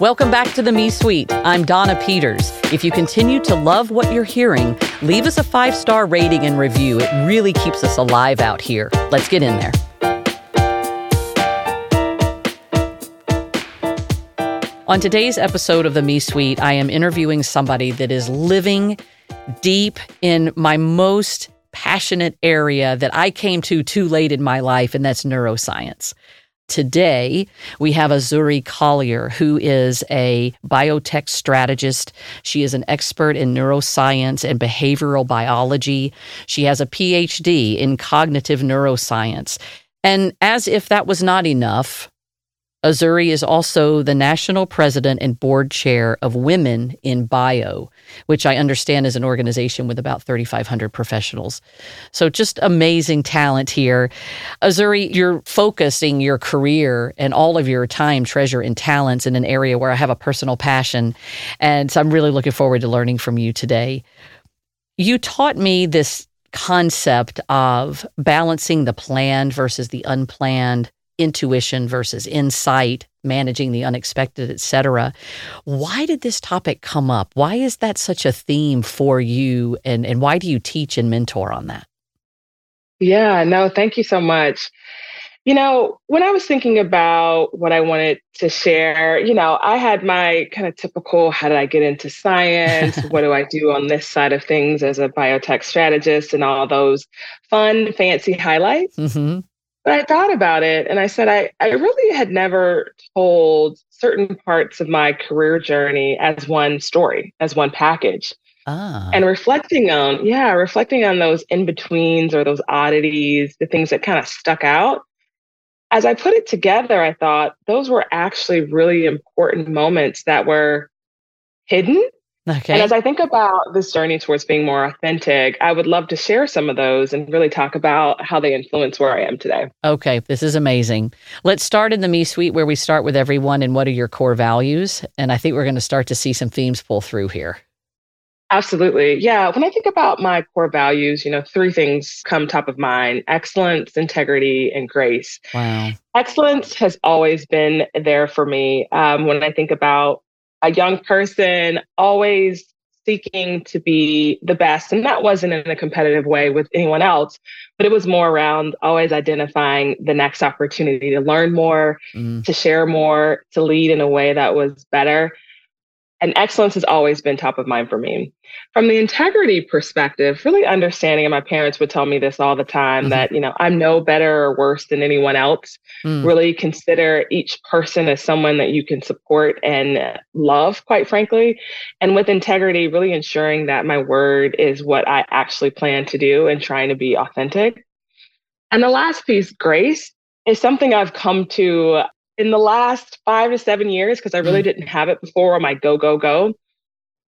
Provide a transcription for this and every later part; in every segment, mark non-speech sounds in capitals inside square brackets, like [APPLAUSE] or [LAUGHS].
Welcome back to the Me Suite. I'm Donna Peters. If you continue to love what you're hearing, leave us a five star rating and review. It really keeps us alive out here. Let's get in there. On today's episode of the Me Suite, I am interviewing somebody that is living deep in my most passionate area that I came to too late in my life, and that's neuroscience. Today, we have Azurii Collier, who is a biotech strategist. She is an expert in neuroscience and behavioral biology. She has a PhD in cognitive neuroscience. And as if that was not enough, Azurii is also the national president and board chair of Women in Bio, which I understand is an organization with about 3,500 professionals. So just amazing talent here. Azurii, you're focusing your career and all of your time, treasure, and talents in an area where I have a personal passion. And so I'm really looking forward to learning from you today. You taught me this concept of balancing the planned versus the unplanned intuition versus insight, managing the unexpected, etc. Why did this topic come up? Why is that such a theme for you and and why do you teach and mentor on that? Yeah, no, thank you so much. You know, when I was thinking about what I wanted to share, you know, I had my kind of typical how did I get into science? [LAUGHS] what do I do on this side of things as a biotech strategist and all those fun, fancy highlights. Mm-hmm. But I thought about it and I said, I, I really had never told certain parts of my career journey as one story, as one package. Ah. And reflecting on, yeah, reflecting on those in betweens or those oddities, the things that kind of stuck out. As I put it together, I thought those were actually really important moments that were hidden Okay. And as I think about this journey towards being more authentic, I would love to share some of those and really talk about how they influence where I am today. Okay, this is amazing. Let's start in the Me Suite where we start with everyone and what are your core values. And I think we're going to start to see some themes pull through here. Absolutely. Yeah. When I think about my core values, you know, three things come top of mind excellence, integrity, and grace. Wow. Excellence has always been there for me. Um, when I think about a young person always seeking to be the best. And that wasn't in a competitive way with anyone else, but it was more around always identifying the next opportunity to learn more, mm. to share more, to lead in a way that was better and excellence has always been top of mind for me. From the integrity perspective, really understanding, and my parents would tell me this all the time mm-hmm. that, you know, I'm no better or worse than anyone else. Mm. Really consider each person as someone that you can support and love, quite frankly. And with integrity, really ensuring that my word is what I actually plan to do and trying to be authentic. And the last piece, grace, is something I've come to in the last five to seven years because I really mm. didn't have it before on my go, go, go.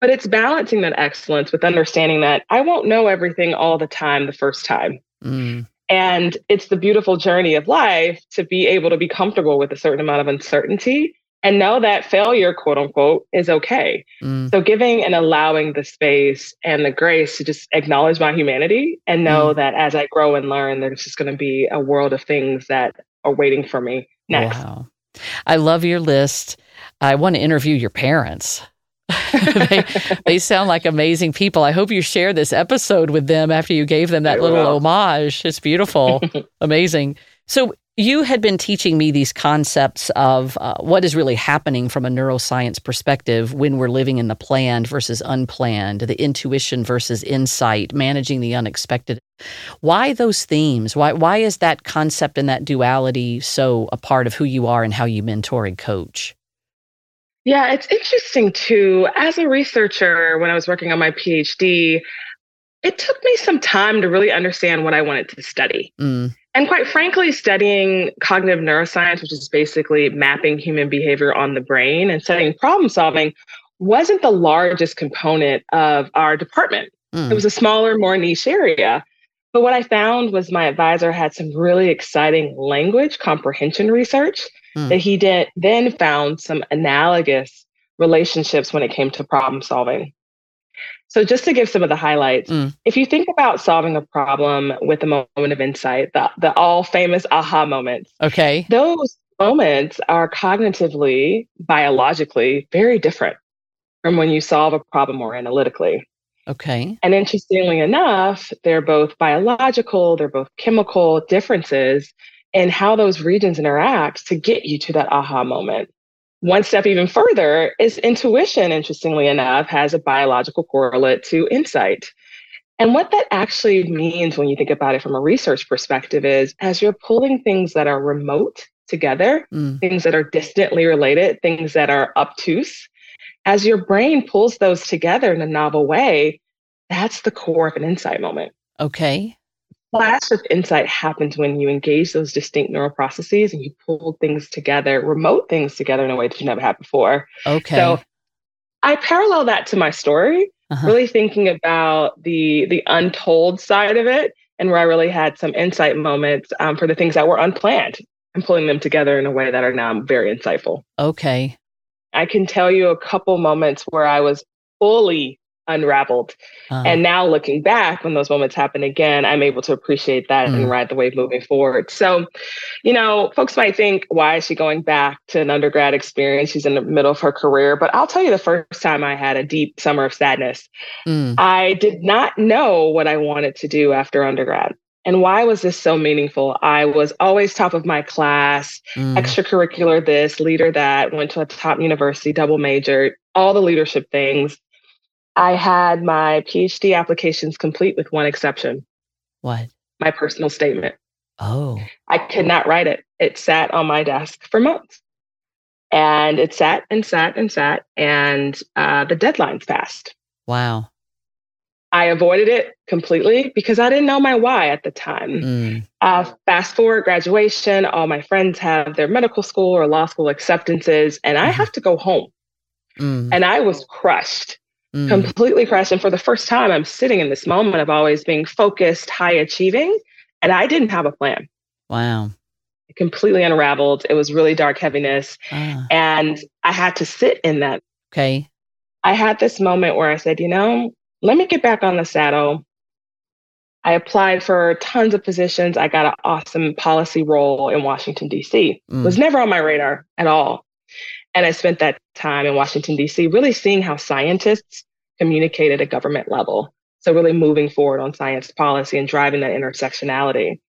But it's balancing that excellence with understanding that I won't know everything all the time the first time. Mm. And it's the beautiful journey of life to be able to be comfortable with a certain amount of uncertainty and know that failure, quote unquote, is okay. Mm. So giving and allowing the space and the grace to just acknowledge my humanity and know mm. that as I grow and learn, there's just going to be a world of things that are waiting for me next. Wow. I love your list. I want to interview your parents. [LAUGHS] they, they sound like amazing people. I hope you share this episode with them after you gave them that I little will. homage. It's beautiful, [LAUGHS] amazing. So, you had been teaching me these concepts of uh, what is really happening from a neuroscience perspective when we're living in the planned versus unplanned, the intuition versus insight, managing the unexpected. Why those themes? Why why is that concept and that duality so a part of who you are and how you mentor and coach? Yeah, it's interesting too. As a researcher, when I was working on my PhD, it took me some time to really understand what I wanted to study. Mm. And quite frankly, studying cognitive neuroscience, which is basically mapping human behavior on the brain and studying problem solving, wasn't the largest component of our department. Mm. It was a smaller, more niche area. But what I found was my advisor had some really exciting language comprehension research mm. that he did then found some analogous relationships when it came to problem solving. So, just to give some of the highlights, mm. if you think about solving a problem with a moment of insight, the, the all famous aha moments, okay, those moments are cognitively, biologically very different from when you solve a problem more analytically. Okay. And interestingly enough, they're both biological, they're both chemical differences in how those regions interact to get you to that aha moment. One step even further is intuition, interestingly enough, has a biological correlate to insight. And what that actually means when you think about it from a research perspective is as you're pulling things that are remote together, mm. things that are distantly related, things that are obtuse, as your brain pulls those together in a novel way, that's the core of an insight moment. Okay. Flash of insight happens when you engage those distinct neural processes and you pull things together, remote things together in a way that you never had before. Okay. So I parallel that to my story uh-huh. really thinking about the the untold side of it and where I really had some insight moments um, for the things that were unplanned and pulling them together in a way that are now very insightful. Okay. I can tell you a couple moments where I was fully unraveled. Uh-huh. And now looking back, when those moments happen again, I'm able to appreciate that mm. and ride the wave moving forward. So, you know, folks might think, why is she going back to an undergrad experience? She's in the middle of her career. But I'll tell you the first time I had a deep summer of sadness, mm. I did not know what I wanted to do after undergrad. And why was this so meaningful? I was always top of my class, mm. extracurricular this, leader that, went to a top university, double majored, all the leadership things. I had my PhD applications complete with one exception. What? My personal statement. Oh. I could not write it. It sat on my desk for months. And it sat and sat and sat, and uh, the deadlines passed. Wow. I avoided it completely because I didn't know my why at the time. Mm. Uh, fast forward graduation, all my friends have their medical school or law school acceptances, and I mm. have to go home. Mm. And I was crushed mm. completely crashed. And for the first time, I'm sitting in this moment of always being focused, high achieving, and I didn't have a plan. Wow. It completely unraveled. It was really dark heaviness. Ah. And I had to sit in that. Okay. I had this moment where I said, you know, let me get back on the saddle. I applied for tons of positions. I got an awesome policy role in Washington, D.C. Mm. was never on my radar at all. And I spent that time in Washington, D.C., really seeing how scientists communicate at a government level. So, really moving forward on science policy and driving that intersectionality.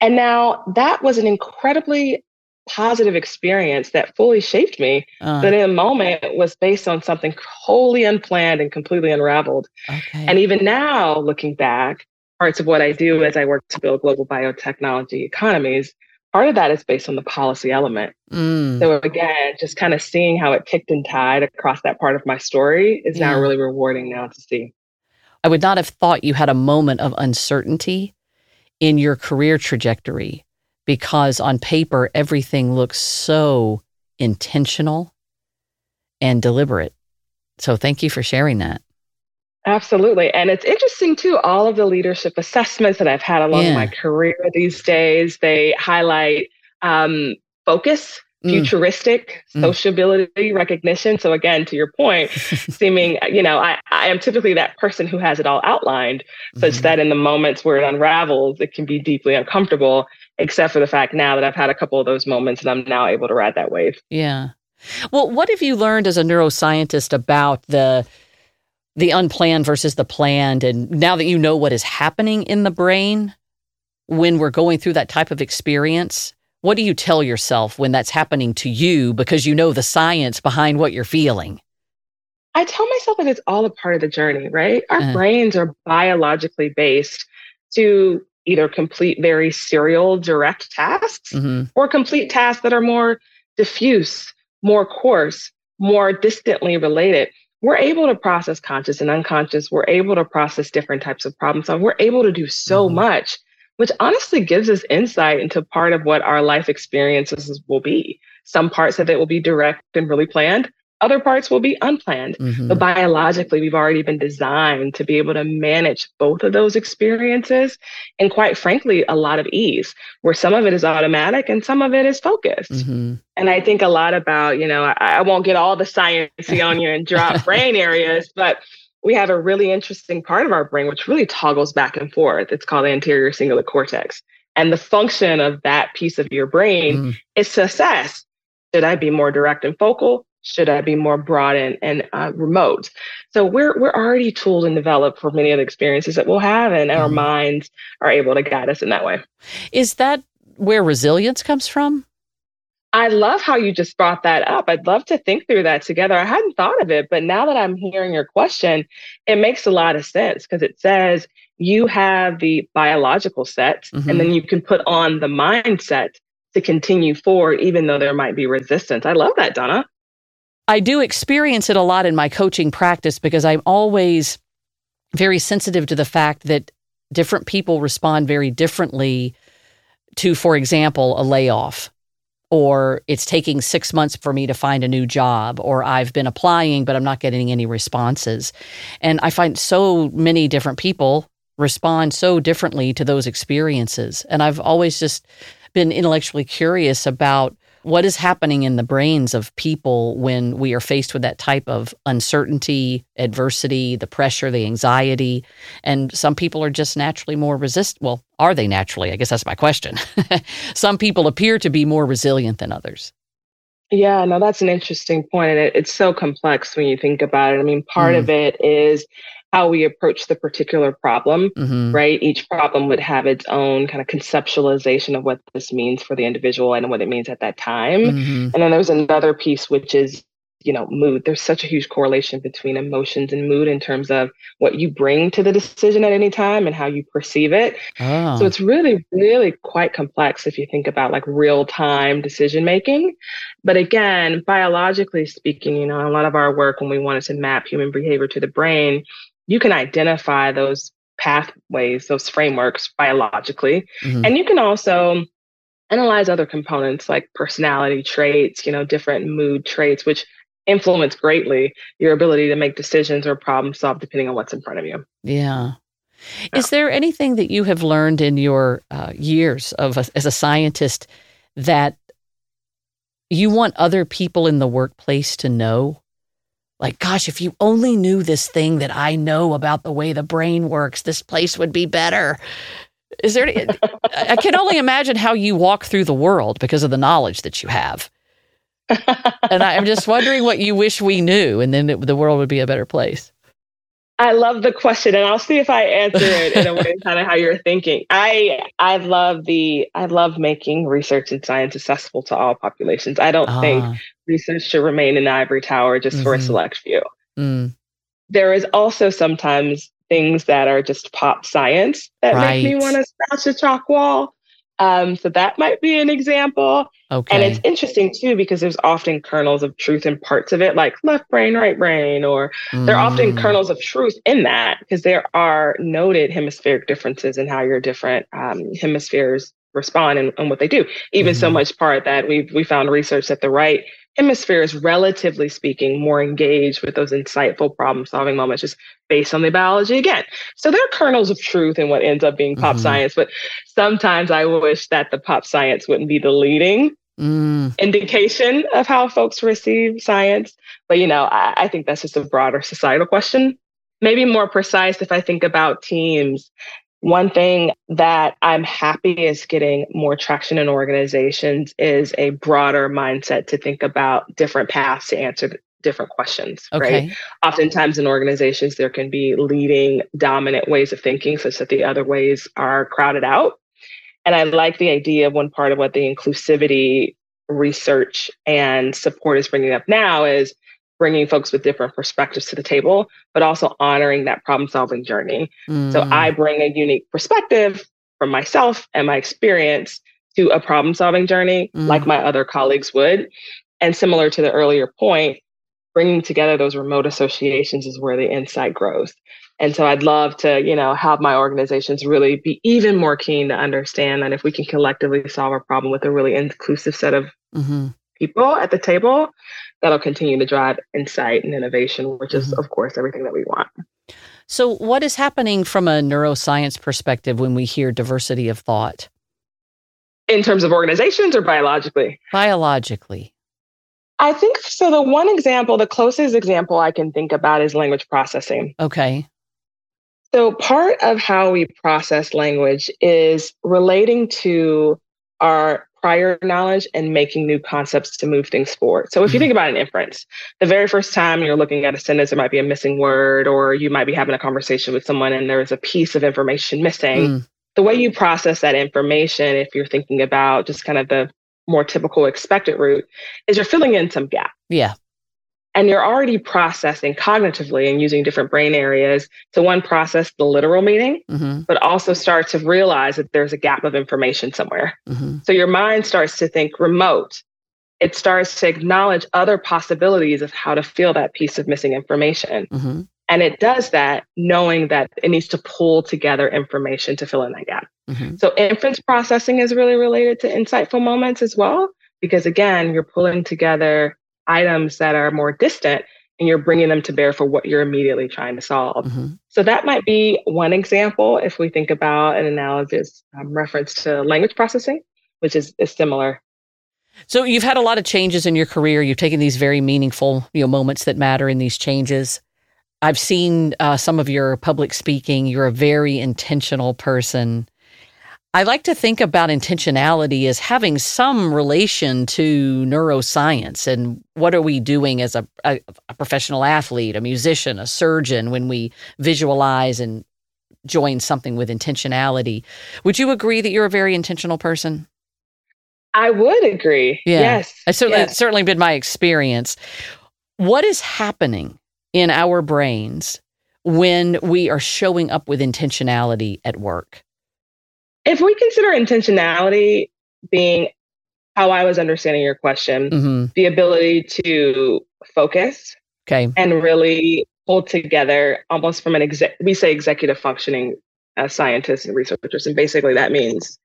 And now that was an incredibly positive experience that fully shaped me. Uh, but in a moment it was based on something wholly unplanned and completely unraveled. Okay. And even now, looking back, parts of what I do as I work to build global biotechnology economies part of that is based on the policy element. Mm. So again, just kind of seeing how it kicked and tied across that part of my story is yeah. now really rewarding now to see. I would not have thought you had a moment of uncertainty in your career trajectory because on paper everything looks so intentional and deliberate. So thank you for sharing that. Absolutely. And it's interesting too, all of the leadership assessments that I've had along yeah. my career these days, they highlight um, focus, mm. futuristic, mm. sociability, recognition. So again, to your point, [LAUGHS] seeming, you know, I, I am typically that person who has it all outlined, such mm-hmm. that in the moments where it unravels, it can be deeply uncomfortable, except for the fact now that I've had a couple of those moments and I'm now able to ride that wave. Yeah. Well, what have you learned as a neuroscientist about the the unplanned versus the planned. And now that you know what is happening in the brain when we're going through that type of experience, what do you tell yourself when that's happening to you because you know the science behind what you're feeling? I tell myself that it's all a part of the journey, right? Our uh brains are biologically based to either complete very serial direct tasks mm-hmm. or complete tasks that are more diffuse, more coarse, more distantly related we're able to process conscious and unconscious. We're able to process different types of problems. So we're able to do so mm-hmm. much, which honestly gives us insight into part of what our life experiences will be. Some parts of it will be direct and really planned. Other parts will be unplanned. Mm-hmm. But biologically, we've already been designed to be able to manage both of those experiences. And quite frankly, a lot of ease, where some of it is automatic and some of it is focused. Mm-hmm. And I think a lot about, you know, I, I won't get all the sciencey [LAUGHS] on you and drop brain areas, but we have a really interesting part of our brain which really toggles back and forth. It's called the anterior cingulate cortex. And the function of that piece of your brain mm. is to assess should I be more direct and focal? Should I be more broad and, and uh, remote? So we're we're already tooled and developed for many of the experiences that we'll have, and mm. our minds are able to guide us in that way. Is that where resilience comes from? I love how you just brought that up. I'd love to think through that together. I hadn't thought of it, but now that I'm hearing your question, it makes a lot of sense because it says you have the biological set mm-hmm. and then you can put on the mindset to continue forward, even though there might be resistance. I love that, Donna. I do experience it a lot in my coaching practice because I'm always very sensitive to the fact that different people respond very differently to, for example, a layoff or it's taking six months for me to find a new job, or I've been applying, but I'm not getting any responses. And I find so many different people respond so differently to those experiences. And I've always just been intellectually curious about what is happening in the brains of people when we are faced with that type of uncertainty, adversity, the pressure, the anxiety. And some people are just naturally more resist. Well, are they naturally? I guess that's my question. [LAUGHS] some people appear to be more resilient than others. Yeah, no, that's an interesting point. And it, it's so complex when you think about it. I mean, part mm. of it is how we approach the particular problem, mm-hmm. right? Each problem would have its own kind of conceptualization of what this means for the individual and what it means at that time. Mm-hmm. And then there's another piece, which is you know mood there's such a huge correlation between emotions and mood in terms of what you bring to the decision at any time and how you perceive it oh. so it's really really quite complex if you think about like real time decision making but again biologically speaking you know a lot of our work when we wanted to map human behavior to the brain you can identify those pathways, those frameworks biologically. Mm-hmm. And you can also analyze other components like personality traits, you know, different mood traits, which influence greatly your ability to make decisions or problem solve depending on what's in front of you. Yeah. Is there anything that you have learned in your uh, years of a, as a scientist that you want other people in the workplace to know? Like, gosh, if you only knew this thing that I know about the way the brain works, this place would be better. Is there, any, [LAUGHS] I can only imagine how you walk through the world because of the knowledge that you have. and I, am just wondering what you wish we knew, and then it, the world would be a better place. I love the question, and I'll see if I answer it in a way kind of how you're thinking. I I love the I love making research and science accessible to all populations. I don't think ah. Research should remain in the ivory tower just mm-hmm. for a mm-hmm. select few. Mm. There is also sometimes things that are just pop science that right. make me want to scratch a chalk wall. Um, so that might be an example. Okay. And it's interesting too because there's often kernels of truth in parts of it, like left brain, right brain, or mm. there are often mm. kernels of truth in that because there are noted hemispheric differences in how your different um, hemispheres respond and, and, what they do. Even mm. so mm-hmm. much part that we we found research that the right hemisphere is relatively speaking more engaged with those insightful problem solving moments just based on the biology again so there are kernels of truth in what ends up being pop mm-hmm. science but sometimes i wish that the pop science wouldn't be the leading mm. indication of how folks receive science but you know I, I think that's just a broader societal question maybe more precise if i think about teams one thing that I'm happy is getting more traction in organizations is a broader mindset to think about different paths to answer different questions, okay. right? Oftentimes in organizations, there can be leading dominant ways of thinking such that the other ways are crowded out. And I like the idea of one part of what the inclusivity research and support is bringing up now is bringing folks with different perspectives to the table, but also honoring that problem solving journey. Mm. So I bring a unique perspective from myself and my experience to a problem solving journey, mm. like my other colleagues would. And similar to the earlier point, bringing together those remote associations is where the insight grows. And so I'd love to, you know, have my organizations really be even more keen to understand that if we can collectively solve a problem with a really inclusive set of mm-hmm. People at the table, that'll continue to drive insight and innovation, which is, mm-hmm. of course, everything that we want. So, what is happening from a neuroscience perspective when we hear diversity of thought? In terms of organizations or biologically? Biologically. I think so. The one example, the closest example I can think about is language processing. Okay. So, part of how we process language is relating to our prior knowledge and making new concepts to move things forward. So, if you mm-hmm. think about an inference, the very first time you're looking at a sentence, there might be a missing word, or you might be having a conversation with someone and there is a piece of information missing. Mm. The way you process that information, if you're thinking about just kind of the more typical expected route, is you're filling in some gap. Yeah and you're already processing cognitively and using different brain areas to one process the literal meaning mm-hmm. but also start to realize that there's a gap of information somewhere mm-hmm. so your mind starts to think remote it starts to acknowledge other possibilities of how to feel that piece of missing information mm-hmm. and it does that knowing that it needs to pull together information to fill in that gap mm-hmm. so inference processing is really related to insightful moments as well because again you're pulling together items that are more distant and you're bringing them to bear for what you're immediately trying to solve. Mm-hmm. So that might be one example if we think about an analogous um, reference to language processing, which is, is similar. So you've had a lot of changes in your career. You've taken these very meaningful you know, moments that matter in these changes. I've seen uh, some of your public speaking. You're a very intentional person. I like to think about intentionality as having some relation to neuroscience and what are we doing as a, a, a, professional athlete, a musician, a surgeon when we visualize and join something with intentionality. Would you agree that you're a very intentional person? I would agree. Yeah. Yes. It's certainly, yes. It's certainly been my experience. What is happening in our brains when we are showing up with intentionality at work? If we consider intentionality being how I was understanding your question, mm-hmm. the ability to focus okay. and really pull together almost from an exec, we say executive functioning as scientists and researchers. And basically that means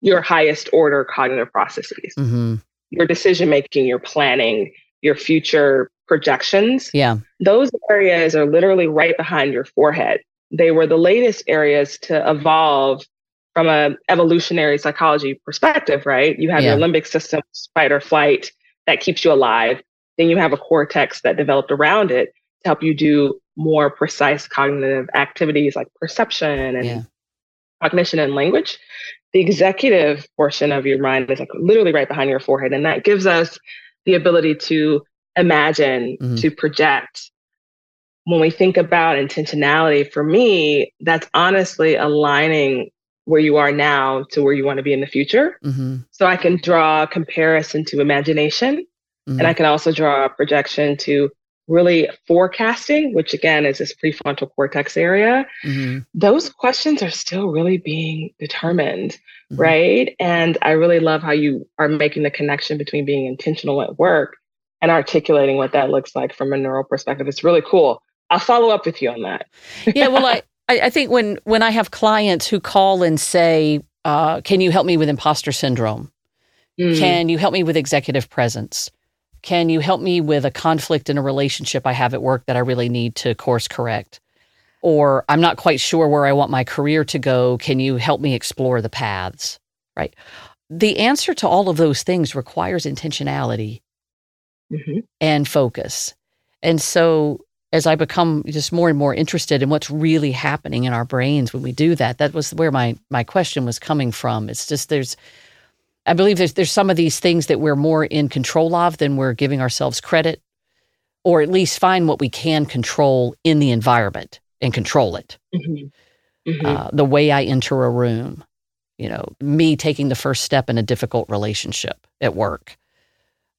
your highest order cognitive processes, mm-hmm. your decision making, your planning, your future projections. Yeah. Those areas are literally right behind your forehead. They were the latest areas to evolve from a evolutionary psychology perspective, right? You have yeah. your limbic system, fight or flight, that keeps you alive. Then you have a cortex that developed around it to help you do more precise cognitive activities like perception and yeah. cognition and language. The executive portion of your mind is like literally right behind your forehead. And that gives us the ability to imagine, mm-hmm. to project. When we think about intentionality, for me, that's honestly aligning where you are now to where you want to be in the future. Mm-hmm. So I can draw a comparison to imagination. Mm-hmm. And I can also draw a projection to really forecasting, which again is this prefrontal cortex area. Mm-hmm. Those questions are still really being determined, mm-hmm. right? And I really love how you are making the connection between being intentional at work and articulating what that looks like from a neural perspective. It's really cool. I'll follow up with you on that. yeah, well, I, I, I think when when I have clients who call and say, uh, "Can you help me with imposter syndrome? Mm. Can you help me with executive presence? Can you help me with a conflict in a relationship I have at work that I really need to course correct?" Or I'm not quite sure where I want my career to go. Can you help me explore the paths? Right. The answer to all of those things requires intentionality mm-hmm. and focus. And so as I become just more and more interested in what's really happening in our brains when we do that, that was where my my question was coming from. It's just there's I believe there's there's some of these things that we're more in control of than we're giving ourselves credit, or at least find what we can control in the environment and control it. Mm-hmm. Mm-hmm. Uh, the way I enter a room, you know, me taking the first step in a difficult relationship at work,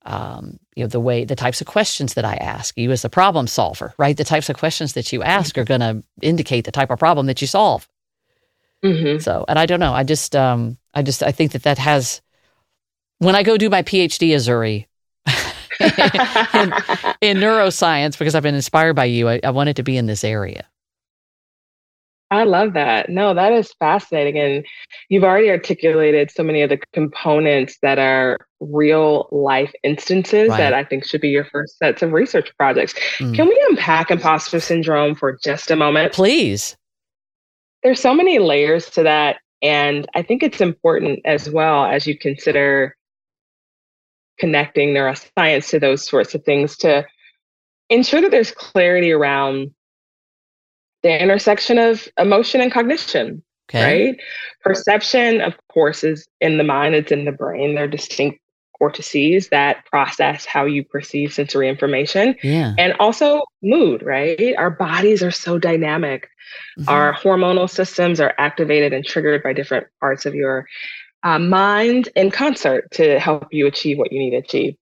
um, you know the way the types of questions that I ask you as a problem solver, right? The types of questions that you ask are going to indicate the type of problem that you solve. Mm-hmm. So, and I don't know. I just, um, I just, I think that that has. When I go do my PhD, Azurii, [LAUGHS] in, in, neuroscience, because I've been inspired by you, I, I wanted to be in this area. I love that. No, that is fascinating. And you've already articulated so many of the components that are real life instances right. that I think should be your first sets of research projects. Mm. Can we unpack imposter syndrome for just a moment? Please. There's so many layers to that. And I think it's important as well as you consider connecting neuroscience to those sorts of things to ensure that there's clarity around the intersection of emotion and cognition. Okay. Right. Perception, of course, is in the mind, it's in the brain. They're distinct cortices that process how you perceive sensory information. Yeah. And also mood, right? Our bodies are so dynamic. Mm-hmm. Our hormonal systems are activated and triggered by different parts of your uh, mind in concert to help you achieve what you need to achieve.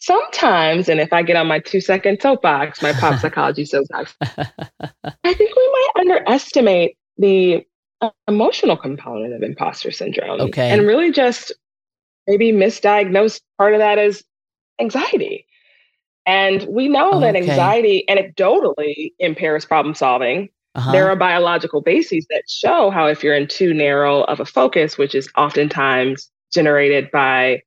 Sometimes, and if I get on my two second soapbox, my pop [LAUGHS] psychology soapbox, [LAUGHS] I think we might underestimate the uh, emotional component of imposter syndrome. Okay. And really just maybe misdiagnose part of that as anxiety. And we know okay. that anxiety anecdotally impairs problem solving. Uh-huh. There are biological bases that show how if you're in too narrow of a focus, which is oftentimes generated by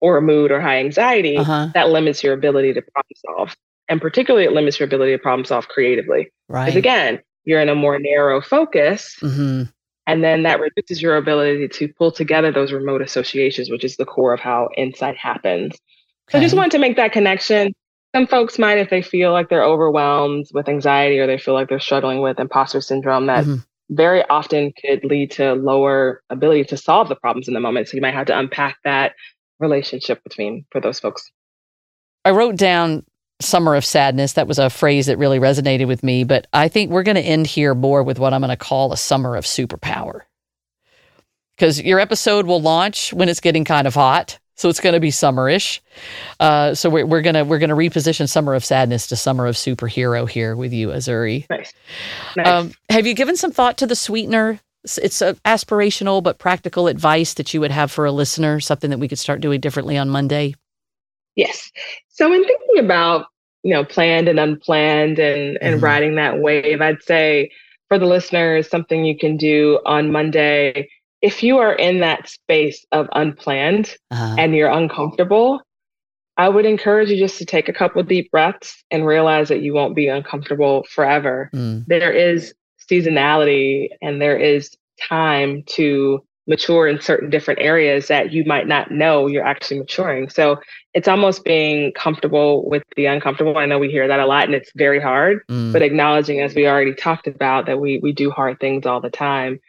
or mood or high anxiety, uh-huh. that limits your ability to problem solve. And particularly it limits your ability to problem solve creatively. Right. Because again, you're in a more narrow focus. Mm-hmm. And then that reduces your ability to pull together those remote associations, which is the core of how insight happens. Okay. So I just wanted to make that connection. Some folks might, if they feel like they're overwhelmed with anxiety or they feel like they're struggling with imposter syndrome, that mm-hmm. very often could lead to lower ability to solve the problems in the moment. So you might have to unpack that relationship between for those folks. I wrote down summer of sadness. That was a phrase that really resonated with me, but I think we're going to end here more with what I'm going to call a summer of superpower. Because your episode will launch when it's getting kind of hot. So it's going to be summerish. Uh, so we're, we're gonna we're gonna reposition summer of sadness to summer of superhero here with you, Azurii. Nice. nice. Um, have you given some thought to the sweetener? It's a aspirational but practical advice that you would have for a listener, something that we could start doing differently on Monday. Yes. So in thinking about, you know, planned and unplanned and and mm-hmm. riding that wave, I'd say for the listeners, something you can do on Monday, if you are in that space of unplanned uh-huh. and you're uncomfortable, I would encourage you just to take a couple deep breaths and realize that you won't be uncomfortable forever. Mm. There is seasonality and there is time to mature in certain different areas that you might not know you're actually maturing. So it's almost being comfortable with the uncomfortable. I know we hear that a lot and it's very hard, mm. but acknowledging as we already talked about that we we do hard things all the time.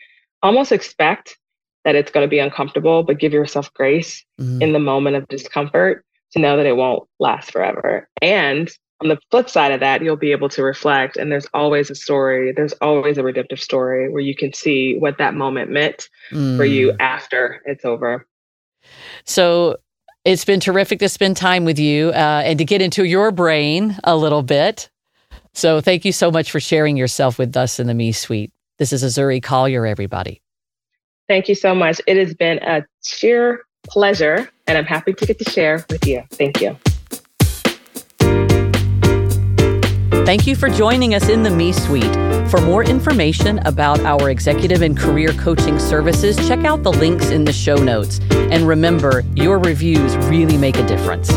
Almost expect that it's going to be uncomfortable, but give yourself grace mm. in the moment of discomfort to know that it won't last forever. And on the flip side of that, you'll be able to reflect, and there's always a story, there's always a redemptive story where you can see what that moment meant mm. for you mm. after it's over. So it's been terrific to spend time with you uh, and to get into your brain a little bit. So thank you so much for sharing yourself with us in the Me Suite. This is Azurii Collier, everybody. Thank you so much. It has been a sheer pleasure, and I'm happy to get to share with you. Thank you. Thank you for joining us in the Me Suite. For more information about our executive and career coaching services, check out the links in the show notes. And remember, your reviews really make a difference.